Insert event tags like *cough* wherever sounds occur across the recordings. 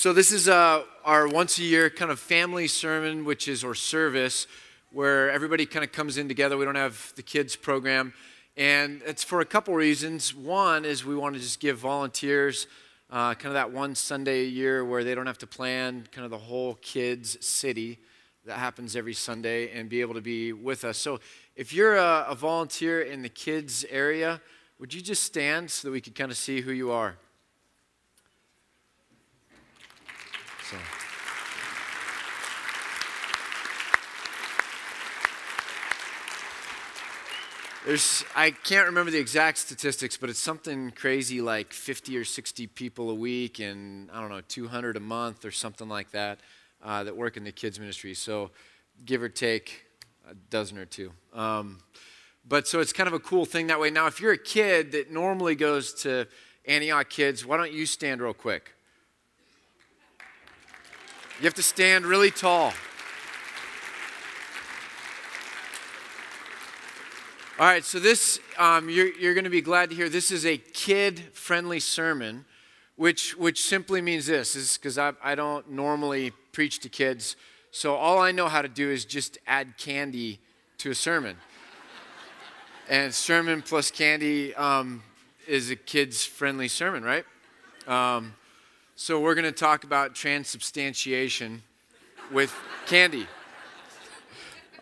So, this is uh, our once a year kind of family sermon, which is, or service, where everybody kind of comes in together. We don't have the kids program. And it's for a couple reasons. One is we want to just give volunteers uh, kind of that one Sunday a year where they don't have to plan kind of the whole kids' city that happens every Sunday and be able to be with us. So, if you're a, a volunteer in the kids' area, would you just stand so that we could kind of see who you are? So. There's, I can't remember the exact statistics, but it's something crazy like 50 or 60 people a week and I don't know, 200 a month or something like that uh, that work in the kids' ministry. So, give or take a dozen or two. Um, but so it's kind of a cool thing that way. Now, if you're a kid that normally goes to Antioch Kids, why don't you stand real quick? You have to stand really tall. All right, so this, um, you're, you're going to be glad to hear this is a kid friendly sermon, which, which simply means this is because I, I don't normally preach to kids. So all I know how to do is just add candy to a sermon. *laughs* and sermon plus candy um, is a kids friendly sermon, right? Um, so we're going to talk about transubstantiation with candy.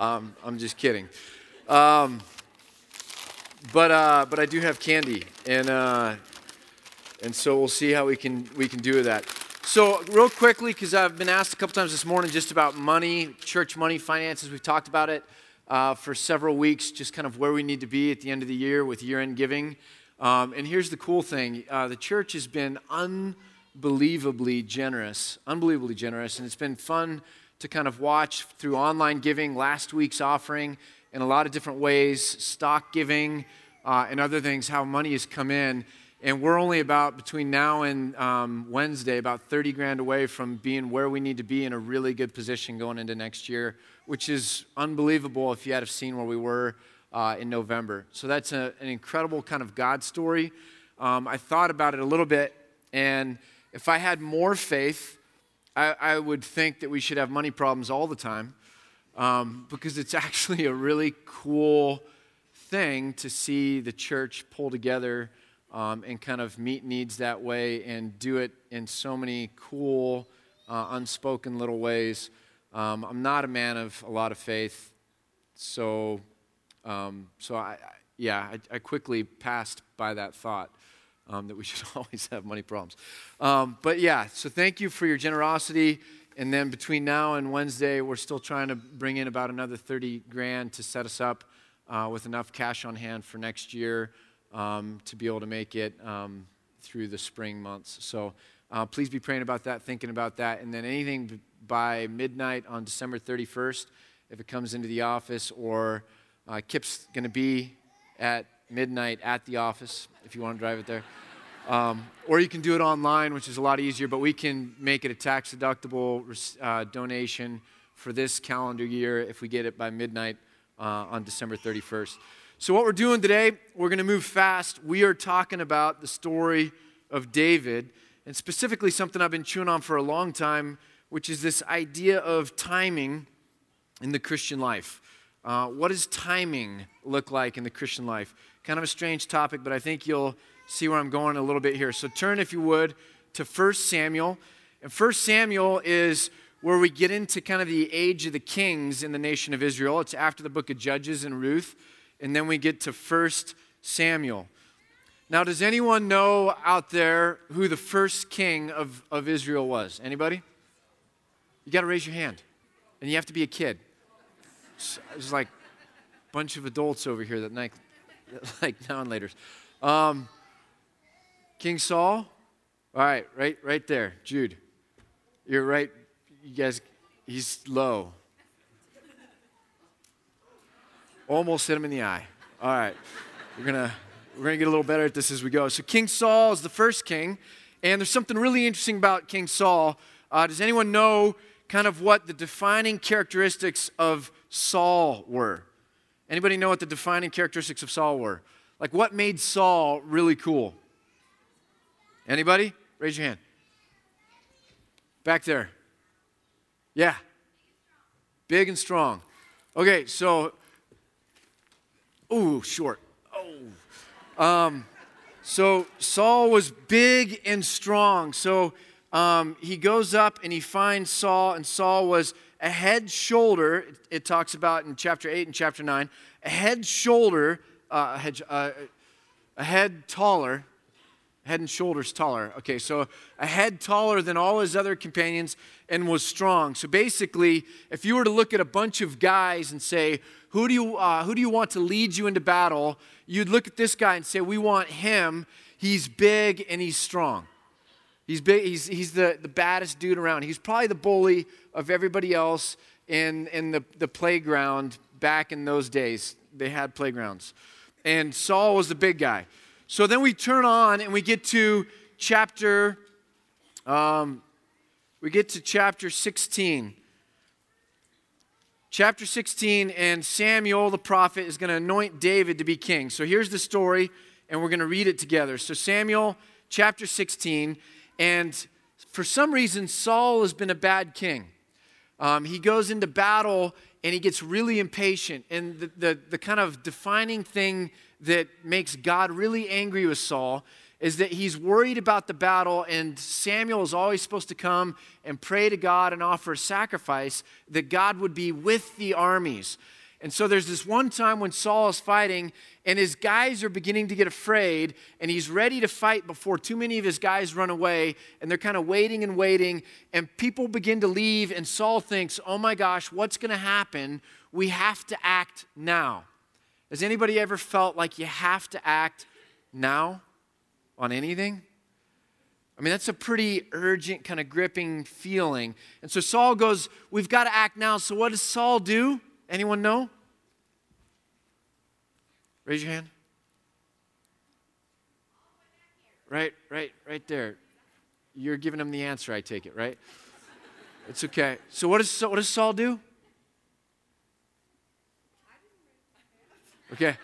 Um, I'm just kidding. Um, but uh, but I do have candy, and uh, and so we'll see how we can we can do that. So real quickly, because I've been asked a couple times this morning just about money, church money, finances. We've talked about it uh, for several weeks, just kind of where we need to be at the end of the year with year-end giving. Um, and here's the cool thing: uh, the church has been un unbelievably generous, unbelievably generous. And it's been fun to kind of watch through online giving, last week's offering, in a lot of different ways, stock giving, uh, and other things, how money has come in. And we're only about, between now and um, Wednesday, about 30 grand away from being where we need to be in a really good position going into next year, which is unbelievable if you had have seen where we were uh, in November. So that's a, an incredible kind of God story. Um, I thought about it a little bit, and if I had more faith, I, I would think that we should have money problems all the time um, because it's *laughs* actually a really cool thing to see the church pull together um, and kind of meet needs that way and do it in so many cool, uh, unspoken little ways. Um, I'm not a man of a lot of faith, so um, so I, I yeah I, I quickly passed by that thought um, that we should *laughs* always have money problems. Um, but yeah, so thank you for your generosity. And then between now and Wednesday, we're still trying to bring in about another 30 grand to set us up uh, with enough cash on hand for next year um, to be able to make it um, through the spring months. So uh, please be praying about that, thinking about that. And then anything by midnight on December 31st, if it comes into the office, or uh, Kip's going to be at midnight at the office if you want to drive it there. Um, or you can do it online, which is a lot easier, but we can make it a tax deductible uh, donation for this calendar year if we get it by midnight uh, on December 31st. So, what we're doing today, we're going to move fast. We are talking about the story of David, and specifically something I've been chewing on for a long time, which is this idea of timing in the Christian life. Uh, what does timing look like in the Christian life? Kind of a strange topic, but I think you'll see where I'm going a little bit here. So turn, if you would, to 1 Samuel. And 1 Samuel is where we get into kind of the age of the kings in the nation of Israel. It's after the book of Judges and Ruth. And then we get to 1 Samuel. Now, does anyone know out there who the first king of, of Israel was? Anybody? You got to raise your hand. And you have to be a kid. There's like a bunch of adults over here that like, *laughs* like now and later. Um, King Saul, all right, right, right there, Jude. You're right. You guys, he's low. Almost hit him in the eye. All right, we're gonna we're gonna get a little better at this as we go. So King Saul is the first king, and there's something really interesting about King Saul. Uh, does anyone know kind of what the defining characteristics of Saul were? Anybody know what the defining characteristics of Saul were? Like what made Saul really cool? Anybody? Raise your hand. Back there. Yeah. Big and strong. Okay, so, ooh, short. Oh. Um, so Saul was big and strong. So um, he goes up and he finds Saul, and Saul was a head shoulder, it, it talks about in chapter 8 and chapter 9, a head shoulder, uh, a, head, uh, a head taller head and shoulders taller. Okay, so a head taller than all his other companions and was strong. So basically, if you were to look at a bunch of guys and say, who do you, uh, who do you want to lead you into battle? You'd look at this guy and say, we want him. He's big and he's strong. He's, big, he's, he's the, the baddest dude around. He's probably the bully of everybody else in, in the, the playground back in those days. They had playgrounds. And Saul was the big guy. So then we turn on and we get to chapter, um, we get to chapter 16. Chapter 16, and Samuel the prophet is going to anoint David to be king. So here's the story, and we're going to read it together. So, Samuel chapter 16, and for some reason, Saul has been a bad king. Um, he goes into battle and he gets really impatient. And the, the, the kind of defining thing that makes God really angry with Saul is that he's worried about the battle, and Samuel is always supposed to come and pray to God and offer a sacrifice that God would be with the armies. And so there's this one time when Saul is fighting, and his guys are beginning to get afraid, and he's ready to fight before too many of his guys run away, and they're kind of waiting and waiting, and people begin to leave, and Saul thinks, oh my gosh, what's going to happen? We have to act now. Has anybody ever felt like you have to act now on anything? I mean, that's a pretty urgent, kind of gripping feeling. And so Saul goes, We've got to act now. So what does Saul do? Anyone know? Raise your hand. Right, right, right there. You're giving him the answer, I take it, right? It's okay. So what does, what does Saul do? Okay.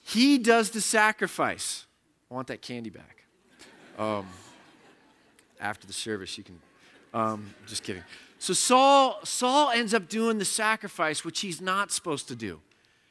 He does the sacrifice. I want that candy back. Um, after the service, you can. Um, just kidding. So Saul, Saul ends up doing the sacrifice, which he's not supposed to do.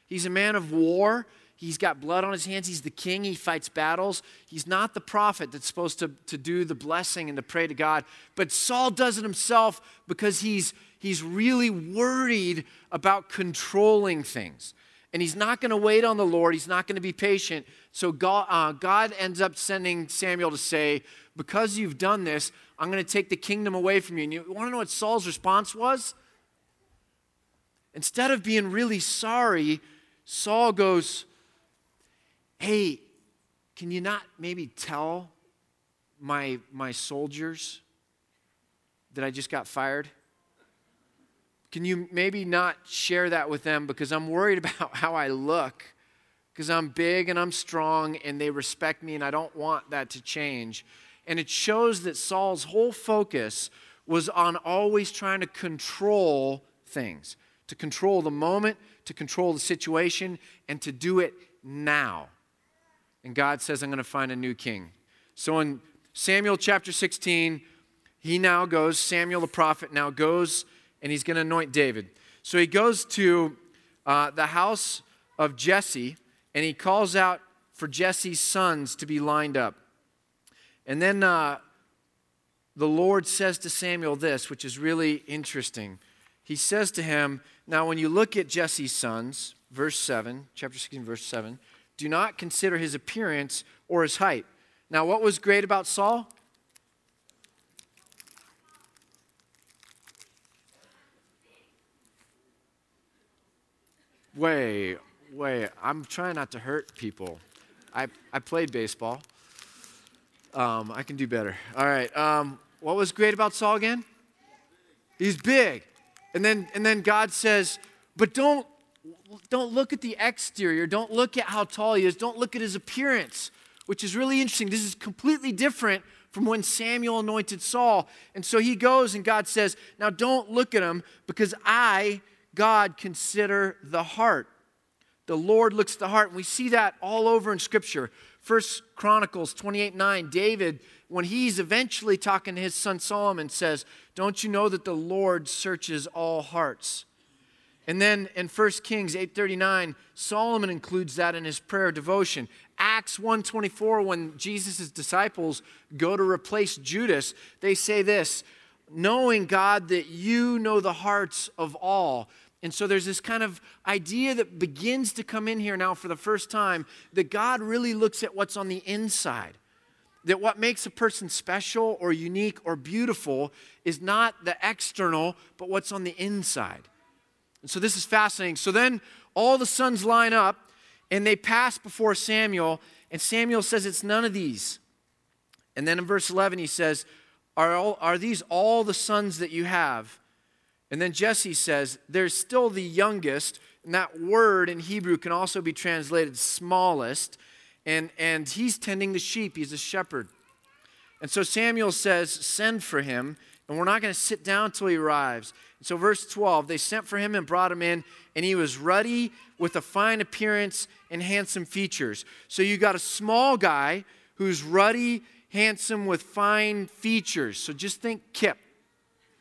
He's a man of war. He's got blood on his hands. He's the king. He fights battles. He's not the prophet that's supposed to, to do the blessing and to pray to God. But Saul does it himself because he's, he's really worried about controlling things and he's not going to wait on the Lord. He's not going to be patient. So God, uh, God ends up sending Samuel to say, Because you've done this, I'm going to take the kingdom away from you. And you want to know what Saul's response was? Instead of being really sorry, Saul goes, Hey, can you not maybe tell my, my soldiers that I just got fired? Can you maybe not share that with them because I'm worried *laughs* about how I look? Because I'm big and I'm strong and they respect me and I don't want that to change. And it shows that Saul's whole focus was on always trying to control things, to control the moment, to control the situation, and to do it now. And God says, I'm going to find a new king. So in Samuel chapter 16, he now goes, Samuel the prophet now goes and he's going to anoint David. So he goes to uh, the house of Jesse and he calls out for Jesse's sons to be lined up. And then uh, the Lord says to Samuel this, which is really interesting. He says to him, Now, when you look at Jesse's sons, verse 7, chapter 16, verse 7, do not consider his appearance or his height. Now, what was great about Saul? way, way. I'm trying not to hurt people. I, I played baseball. Um, I can do better. All right. Um, what was great about Saul again? He's big. And then, and then God says, but don't, don't look at the exterior. Don't look at how tall he is. Don't look at his appearance, which is really interesting. This is completely different from when Samuel anointed Saul. And so he goes and God says, Now don't look at him because I God consider the heart. The Lord looks at the heart. And we see that all over in Scripture. First Chronicles 28 9, David, when he's eventually talking to his son Solomon, says, Don't you know that the Lord searches all hearts? And then in 1 Kings 8:39, Solomon includes that in his prayer devotion. Acts 1:24 when Jesus' disciples go to replace Judas, they say this, knowing God that you know the hearts of all. And so there's this kind of idea that begins to come in here now for the first time that God really looks at what's on the inside. That what makes a person special or unique or beautiful is not the external, but what's on the inside. And so this is fascinating. So then all the sons line up and they pass before Samuel, and Samuel says, It's none of these. And then in verse 11, he says, Are, all, are these all the sons that you have? And then Jesse says, There's still the youngest, and that word in Hebrew can also be translated smallest, and, and he's tending the sheep, he's a shepherd. And so Samuel says, Send for him, and we're not going to sit down until he arrives. And So, verse 12, they sent for him and brought him in, and he was ruddy with a fine appearance and handsome features. So, you got a small guy who's ruddy, handsome, with fine features. So, just think Kip,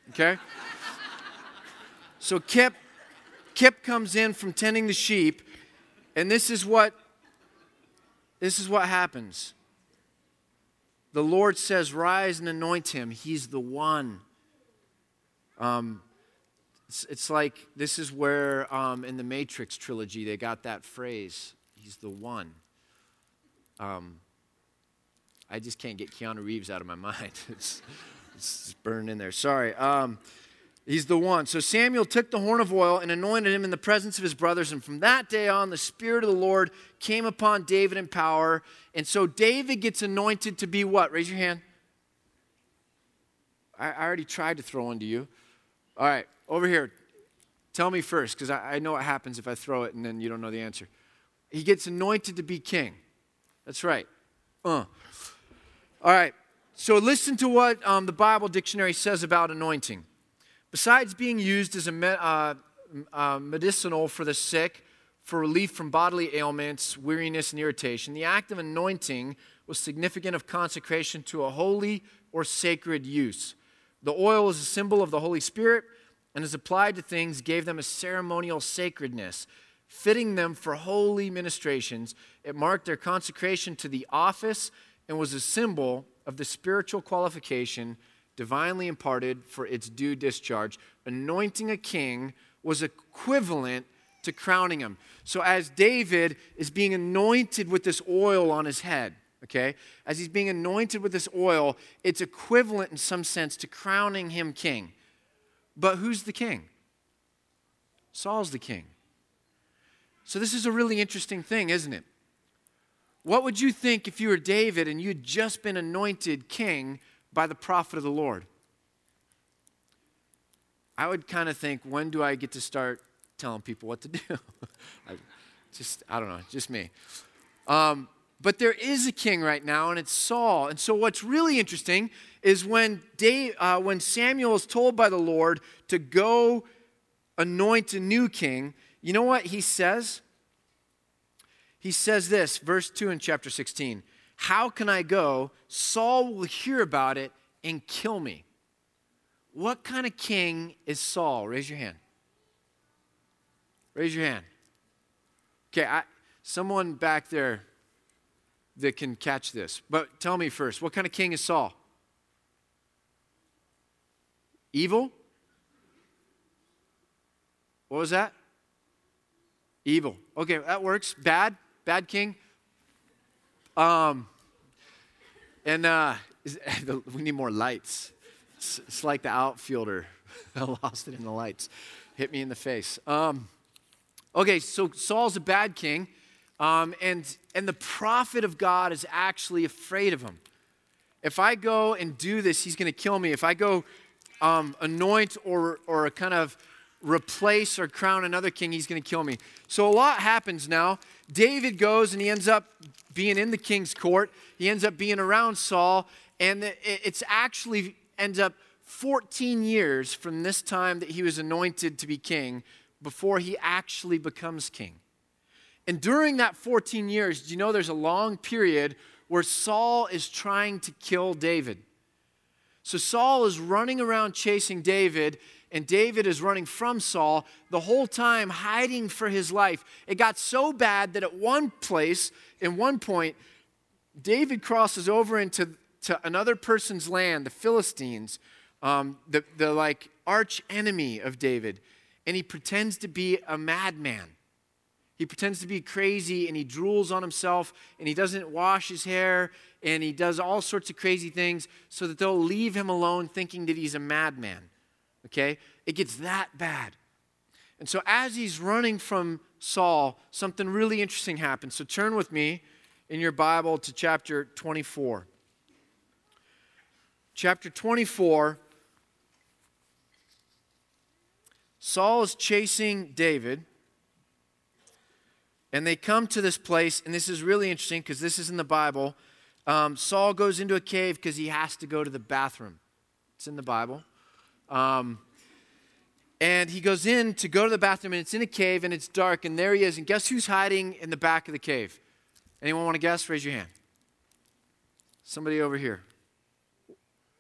okay? So, Kip, Kip comes in from tending the sheep, and this is what this is what happens. The Lord says, Rise and anoint him. He's the one. Um, it's, it's like this is where um, in the Matrix trilogy they got that phrase, he's the one. Um, I just can't get Keanu Reeves out of my *laughs* mind. it's, it's burned in there. Sorry. Um, he's the one. So Samuel took the horn of oil and anointed him in the presence of his brothers. And from that day on, the Spirit of the Lord came upon David in power. And so David gets anointed to be what? Raise your hand. I, already tried to throw one to you. All right. Over here, tell me first, because I, I know what happens if I throw it and then you don't know the answer. He gets anointed to be king. That's right. Uh. All right. So listen to what um, the Bible dictionary says about anointing. Besides being used as a me- uh, uh, medicinal for the sick, for relief from bodily ailments, weariness, and irritation, the act of anointing was significant of consecration to a holy or sacred use. The oil is a symbol of the Holy Spirit and as applied to things gave them a ceremonial sacredness, fitting them for holy ministrations. It marked their consecration to the office and was a symbol of the spiritual qualification divinely imparted for its due discharge. Anointing a king was equivalent to crowning him. So, as David is being anointed with this oil on his head, okay, as he's being anointed with this oil, it's equivalent in some sense to crowning him king. But who's the king? Saul's the king. So, this is a really interesting thing, isn't it? What would you think if you were David and you'd just been anointed king by the prophet of the Lord? I would kind of think, when do I get to start telling people what to do? *laughs* I just, I don't know, just me. Um, but there is a king right now, and it's Saul. And so, what's really interesting is when, Dave, uh, when Samuel is told by the Lord to go anoint a new king, you know what he says? He says this, verse 2 in chapter 16 How can I go? Saul will hear about it and kill me. What kind of king is Saul? Raise your hand. Raise your hand. Okay, I, someone back there that can catch this. But tell me first, what kind of king is Saul? Evil? What was that? Evil. Okay, that works. Bad? Bad king? Um, and uh, *laughs* we need more lights. It's, it's like the outfielder. I *laughs* lost it in the lights. Hit me in the face. Um, okay, so Saul's a bad king. Um, and, and the prophet of God is actually afraid of him. If I go and do this, he's going to kill me. If I go um, anoint or, or a kind of replace or crown another king, he's going to kill me. So a lot happens now. David goes and he ends up being in the king's court. He ends up being around Saul, and it's actually ends up 14 years from this time that he was anointed to be king before he actually becomes king. And during that 14 years, do you know there's a long period where Saul is trying to kill David? So Saul is running around chasing David, and David is running from Saul the whole time, hiding for his life. It got so bad that at one place, in one point, David crosses over into to another person's land, the Philistines, um, the, the like arch enemy of David, and he pretends to be a madman. He pretends to be crazy and he drools on himself and he doesn't wash his hair and he does all sorts of crazy things so that they'll leave him alone thinking that he's a madman. Okay? It gets that bad. And so as he's running from Saul, something really interesting happens. So turn with me in your Bible to chapter 24. Chapter 24. Saul is chasing David. And they come to this place, and this is really interesting because this is in the Bible. Um, Saul goes into a cave because he has to go to the bathroom. It's in the Bible. Um, and he goes in to go to the bathroom, and it's in a cave, and it's dark, and there he is. And guess who's hiding in the back of the cave? Anyone want to guess? Raise your hand. Somebody over here.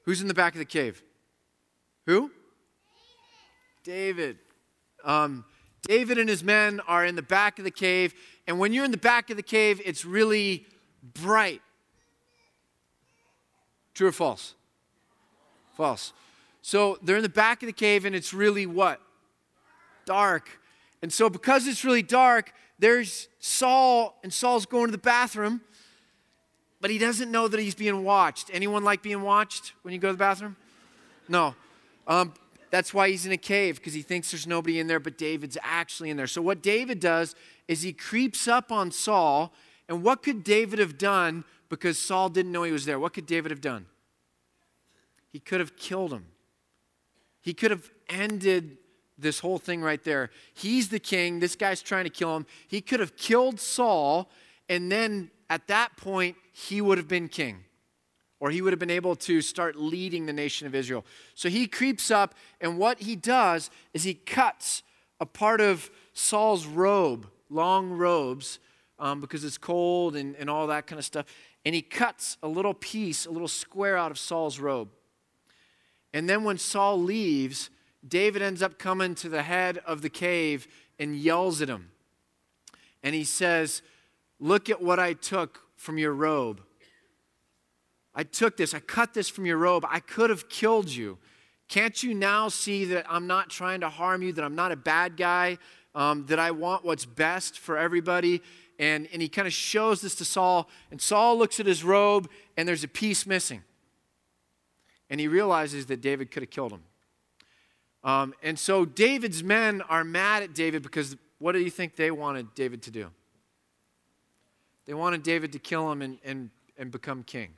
Who's in the back of the cave? Who? David. Um, David and his men are in the back of the cave, and when you're in the back of the cave, it's really bright. True or false? False. So they're in the back of the cave, and it's really what? Dark. And so, because it's really dark, there's Saul, and Saul's going to the bathroom, but he doesn't know that he's being watched. Anyone like being watched when you go to the bathroom? No. Um, that's why he's in a cave, because he thinks there's nobody in there, but David's actually in there. So, what David does is he creeps up on Saul. And what could David have done because Saul didn't know he was there? What could David have done? He could have killed him. He could have ended this whole thing right there. He's the king. This guy's trying to kill him. He could have killed Saul, and then at that point, he would have been king or he would have been able to start leading the nation of Israel. So he creeps up, and what he does is he cuts a part of Saul's robe, long robes, um, because it's cold and, and all that kind of stuff. And he cuts a little piece, a little square out of Saul's robe. And then when Saul leaves, David ends up coming to the head of the cave and yells at him. And he says, Look at what I took from your robe. I took this, I cut this from your robe. I could have killed you. Can't you now see that I'm not trying to harm you, that I'm not a bad guy, um, that I want what's best for everybody? And, and he kind of shows this to Saul, and Saul looks at his robe, and there's a piece missing. And he realizes that David could have killed him. Um, and so David's men are mad at David because what do you think they wanted David to do? They wanted David to kill him and, and, and become king.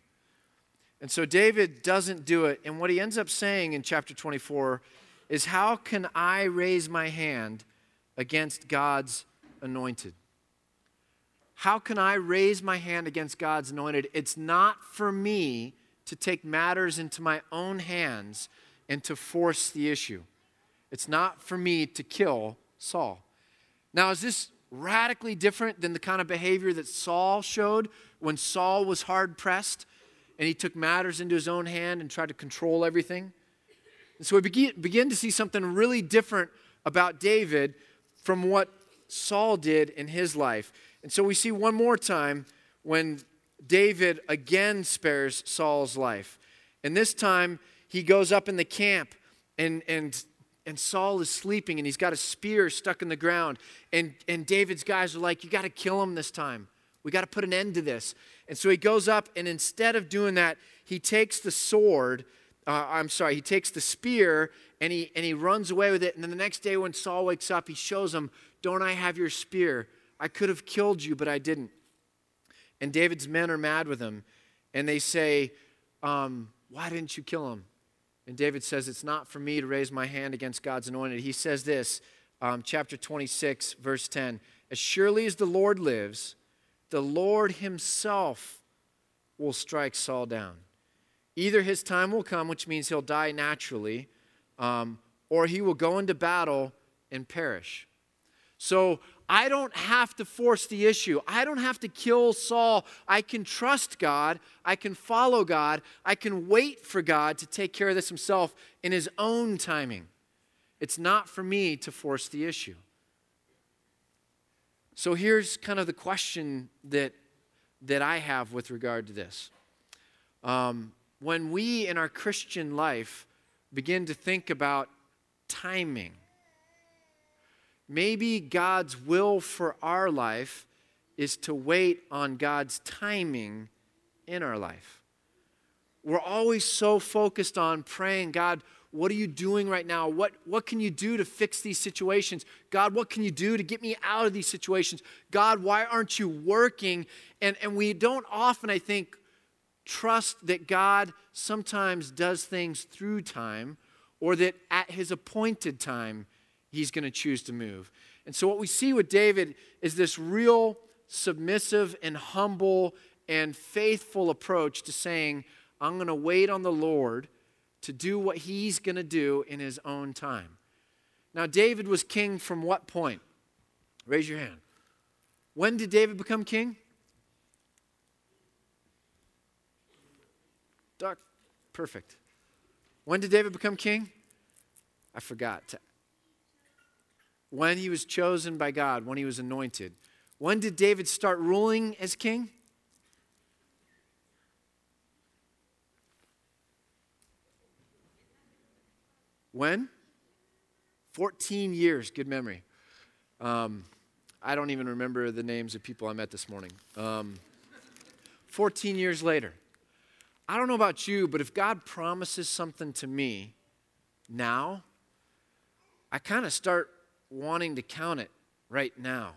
And so David doesn't do it. And what he ends up saying in chapter 24 is, How can I raise my hand against God's anointed? How can I raise my hand against God's anointed? It's not for me to take matters into my own hands and to force the issue. It's not for me to kill Saul. Now, is this radically different than the kind of behavior that Saul showed when Saul was hard pressed? and he took matters into his own hand and tried to control everything. And so we begin, begin to see something really different about David from what Saul did in his life. And so we see one more time when David again spares Saul's life. And this time he goes up in the camp and, and, and Saul is sleeping and he's got a spear stuck in the ground. And, and David's guys are like, You got to kill him this time. We got to put an end to this. And so he goes up, and instead of doing that, he takes the sword. Uh, I'm sorry, he takes the spear and he, and he runs away with it. And then the next day, when Saul wakes up, he shows him, Don't I have your spear? I could have killed you, but I didn't. And David's men are mad with him, and they say, um, Why didn't you kill him? And David says, It's not for me to raise my hand against God's anointed. He says this, um, chapter 26, verse 10 As surely as the Lord lives, the Lord himself will strike Saul down. Either his time will come, which means he'll die naturally, um, or he will go into battle and perish. So I don't have to force the issue. I don't have to kill Saul. I can trust God. I can follow God. I can wait for God to take care of this himself in his own timing. It's not for me to force the issue. So here's kind of the question that, that I have with regard to this. Um, when we in our Christian life begin to think about timing, maybe God's will for our life is to wait on God's timing in our life. We're always so focused on praying, God, what are you doing right now? What, what can you do to fix these situations? God, what can you do to get me out of these situations? God, why aren't you working? And, and we don't often, I think, trust that God sometimes does things through time or that at his appointed time, he's going to choose to move. And so, what we see with David is this real submissive and humble and faithful approach to saying, I'm going to wait on the Lord to do what he's going to do in his own time. Now, David was king from what point? Raise your hand. When did David become king? Duck. Perfect. When did David become king? I forgot. To, when he was chosen by God, when he was anointed. When did David start ruling as king? When? 14 years. Good memory. Um, I don't even remember the names of people I met this morning. Um, 14 years later. I don't know about you, but if God promises something to me now, I kind of start wanting to count it right now.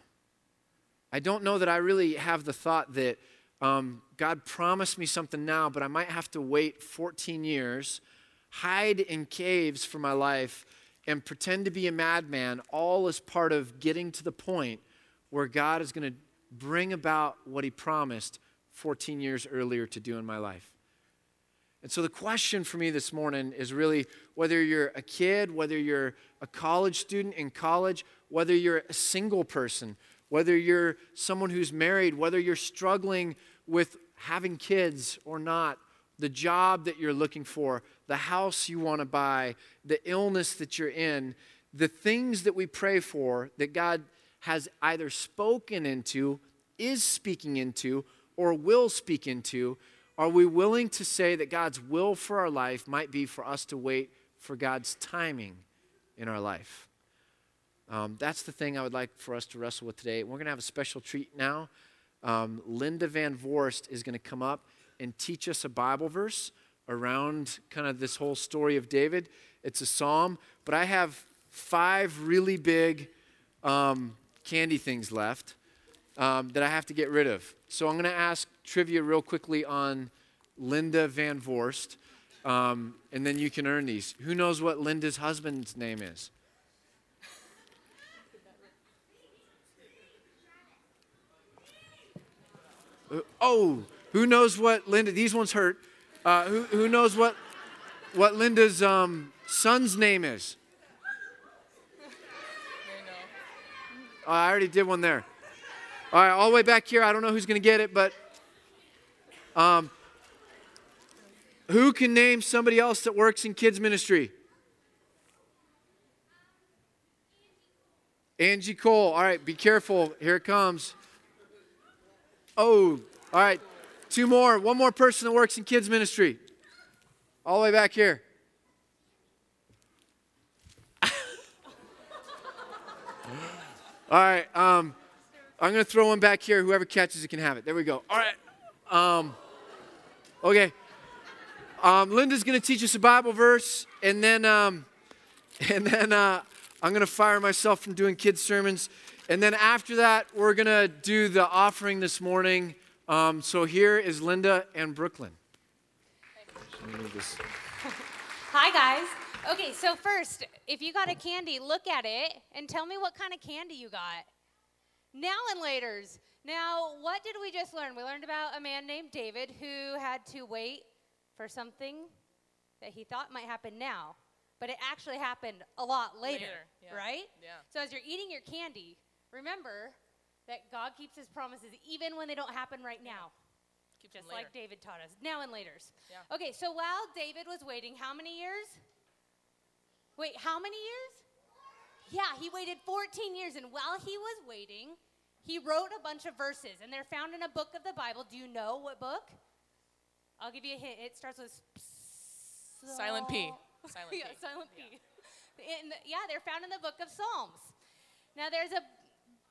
I don't know that I really have the thought that um, God promised me something now, but I might have to wait 14 years, hide in caves for my life, and pretend to be a madman, all as part of getting to the point where God is going to bring about what He promised 14 years earlier to do in my life. And so the question for me this morning is really whether you're a kid, whether you're a college student in college, whether you're a single person, whether you're someone who's married, whether you're struggling with having kids or not, the job that you're looking for, the house you want to buy, the illness that you're in, the things that we pray for that God has either spoken into, is speaking into, or will speak into are we willing to say that God's will for our life might be for us to wait for God's timing in our life? Um, that's the thing I would like for us to wrestle with today. We're going to have a special treat now. Um, Linda Van Vorst is going to come up and teach us a Bible verse around kind of this whole story of David. It's a psalm, but I have five really big um, candy things left um, that I have to get rid of. So I'm going to ask trivia real quickly on Linda Van Vorst, um, and then you can earn these. Who knows what Linda's husband's name is? Uh, oh, who knows what Linda? These ones hurt. Uh, who, who knows what what Linda's um, son's name is? Oh, I already did one there. All right, all the way back here. I don't know who's going to get it, but um, who can name somebody else that works in kids ministry? Angie Cole. All right, be careful. Here it comes. Oh, all right. Two more. One more person that works in kids ministry. All the way back here. *laughs* all right. Um, I'm going to throw one back here. Whoever catches it can have it. There we go. All right. Um, okay. Um, Linda's going to teach us a Bible verse, and then, um, *laughs* and then uh, I'm going to fire myself from doing kids' sermons. And then after that, we're going to do the offering this morning. Um, so here is Linda and Brooklyn. *laughs* Hi, guys. Okay, so first, if you got a candy, look at it and tell me what kind of candy you got. Now and laters. Now, what did we just learn? We learned about a man named David who had to wait for something that he thought might happen now, but it actually happened a lot later, later yeah. right? Yeah. So as you're eating your candy, remember that God keeps his promises even when they don't happen right now. Just like. David taught us. Now and laters. Yeah. Okay, so while David was waiting, how many years? Wait, how many years? Yeah, he waited 14 years. And while he was waiting, he wrote a bunch of verses. And they're found in a book of the Bible. Do you know what book? I'll give you a hint. It starts with Silent P. Psal- *laughs* Silent yeah, silent P. In the- yeah, they're found in the book of Psalms. Now, there's a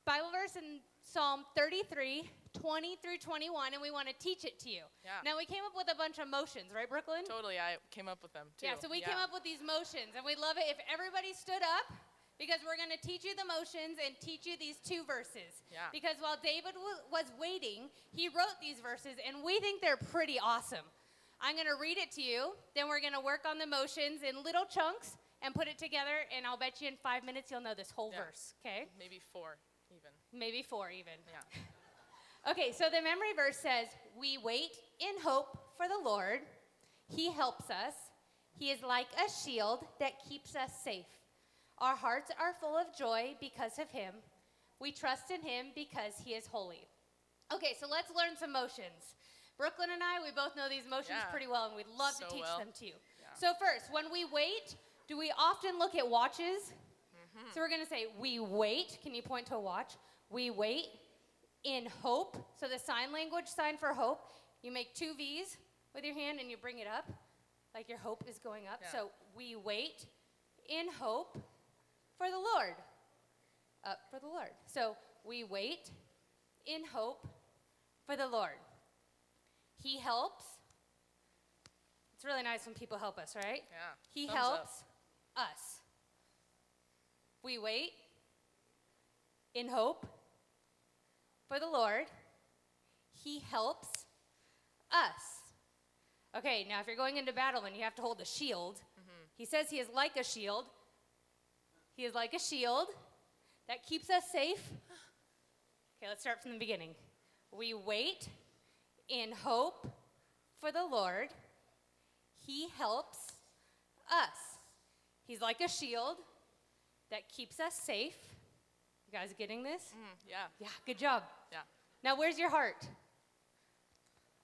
Bible verse in Psalm 33, 20 through 21, and we want to teach it to you. Yeah. Now, we came up with a bunch of motions, right, Brooklyn? Totally, I came up with them too. Yeah, so we came up with these motions, and we'd love it if everybody stood up because we're going to teach you the motions and teach you these two verses. Yeah. Because while David wa- was waiting, he wrote these verses, and we think they're pretty awesome. I'm going to read it to you, then we're going to work on the motions in little chunks and put it together, and I'll bet you in five minutes you'll know this whole Yeah. verse, okay? maybe four even. Maybe four even. Yeah. *laughs* Okay, so the memory verse says, We wait in hope for the Lord. He helps us. He is like a shield that keeps us safe. Our hearts are full of joy because of Him. We trust in Him because He is holy. Okay, so let's learn some motions. Brooklyn and I, we both know these motions Yeah. pretty well, and we'd love to teach well. them to you. Yeah. So, first, when we wait, do we often look at watches? Mm-hmm. So, we're going to say, We wait. Can you point to a watch? We wait in hope. So, the sign language sign for hope, you make two V's with your hand and you bring it up, like your hope is going up. Yeah. So, we wait in hope for the Lord. Up for the Lord. So, we wait in hope for the Lord. He helps. It's really nice when people help us, right? Yeah. He Thumbs up. helps us. We wait in hope for the Lord. He helps us. Okay, now if you're going into battle and you have to hold a shield, Mm-hmm. he says he is like a shield. He is like a shield that keeps us safe. Okay, let's start from the beginning. We wait in hope for the Lord. He helps us. He's like a shield that keeps us safe. You guys getting this? Mm, yeah. Yeah, good job. Yeah. Now, where's your heart?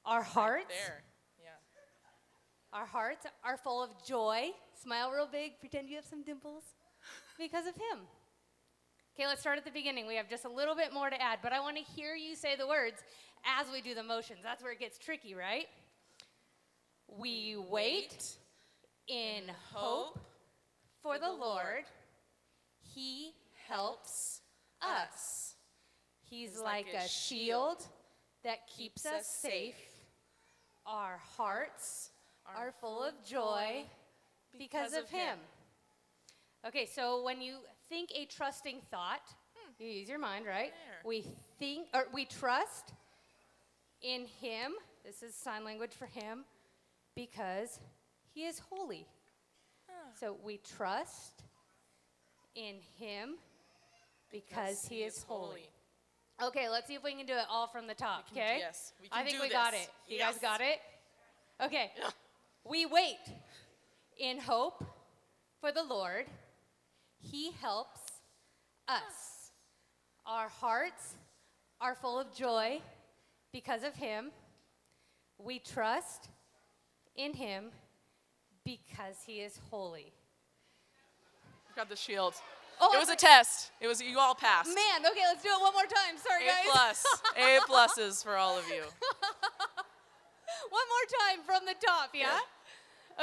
Our hearts, There. Yeah. our hearts are full of joy. Smile real big, pretend you have some dimples because of him. Okay, let's start at the beginning. We have just a little bit more to add, but I want to hear you say the words as we do the motions. That's where it gets tricky, right? We wait in hope for the Lord. He helps us. He's like a shield that keeps us safe. Our hearts are full of joy because of Him. Okay, so when you think a trusting thought, you use your mind, right? There. We think, or we trust in Him. This is sign language for Him because He is holy. So we trust in Him because He is holy. Okay, let's see if we can do it all from the top, okay? yes, we I think we got it. You guys got it? Okay. Yeah. We wait in hope for the Lord. He helps us. Our hearts are full of joy because of Him. We trust in Him because He is holy. Got the shield. Oh, it was a test. It was you all passed. Man, okay, let's do it one more time. Sorry, A guys. plus. A *laughs* pluses for all of you. *laughs* One more time from the top, yeah?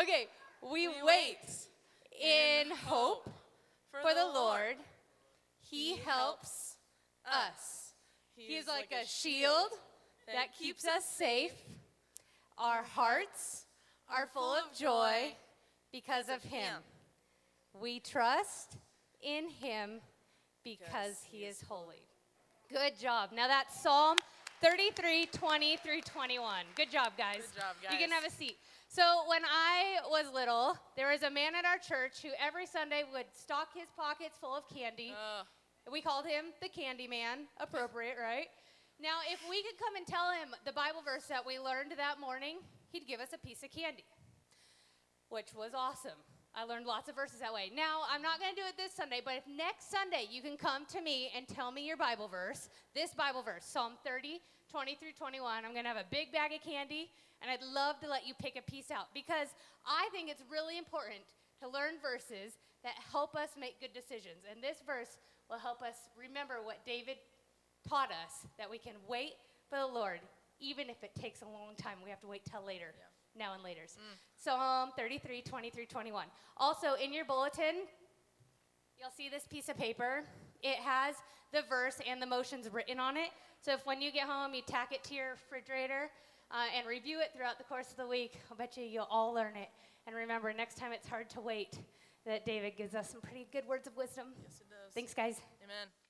Okay, we, We wait, wait in hope for the Lord. He helps us. He's like a shield that keeps us safe. Our hearts are full of joy because of Him. We trust in Him because He is holy. Good job. Now that's Psalm 33, 20 through 21. Good job, guys. Good job, guys. You can have a seat. So when I was little, there was a man at our church who every Sunday would stock his pockets full of candy. Ugh. We called him the Candy Man. Appropriate, right? Now, if we could come and tell him the Bible verse that we learned that morning, he'd give us a piece of candy, which was awesome. I learned lots of verses that way. Now, I'm not going to do it this Sunday, but if next Sunday you can come to me and tell me your Bible verse, this Bible verse, Psalm 30, 20 through 21, I'm going to have a big bag of candy, and I'd love to let you pick a piece out because I think it's really important to learn verses that help us make good decisions. And this verse will help us remember what David taught us that we can wait for the Lord, even if it takes a long time. We have to wait till later, now and later's. Psalm 33, 20 through 21. Also, in your bulletin, you'll see this piece of paper. It has the verse and the motions written on it. So if when you get home, you tack it to your refrigerator uh, and review it throughout the course of the week, I'll bet you you'll all learn it. And remember, next time it's hard to wait, that David gives us some pretty good words of wisdom. Yes, it does. Thanks, guys. Amen.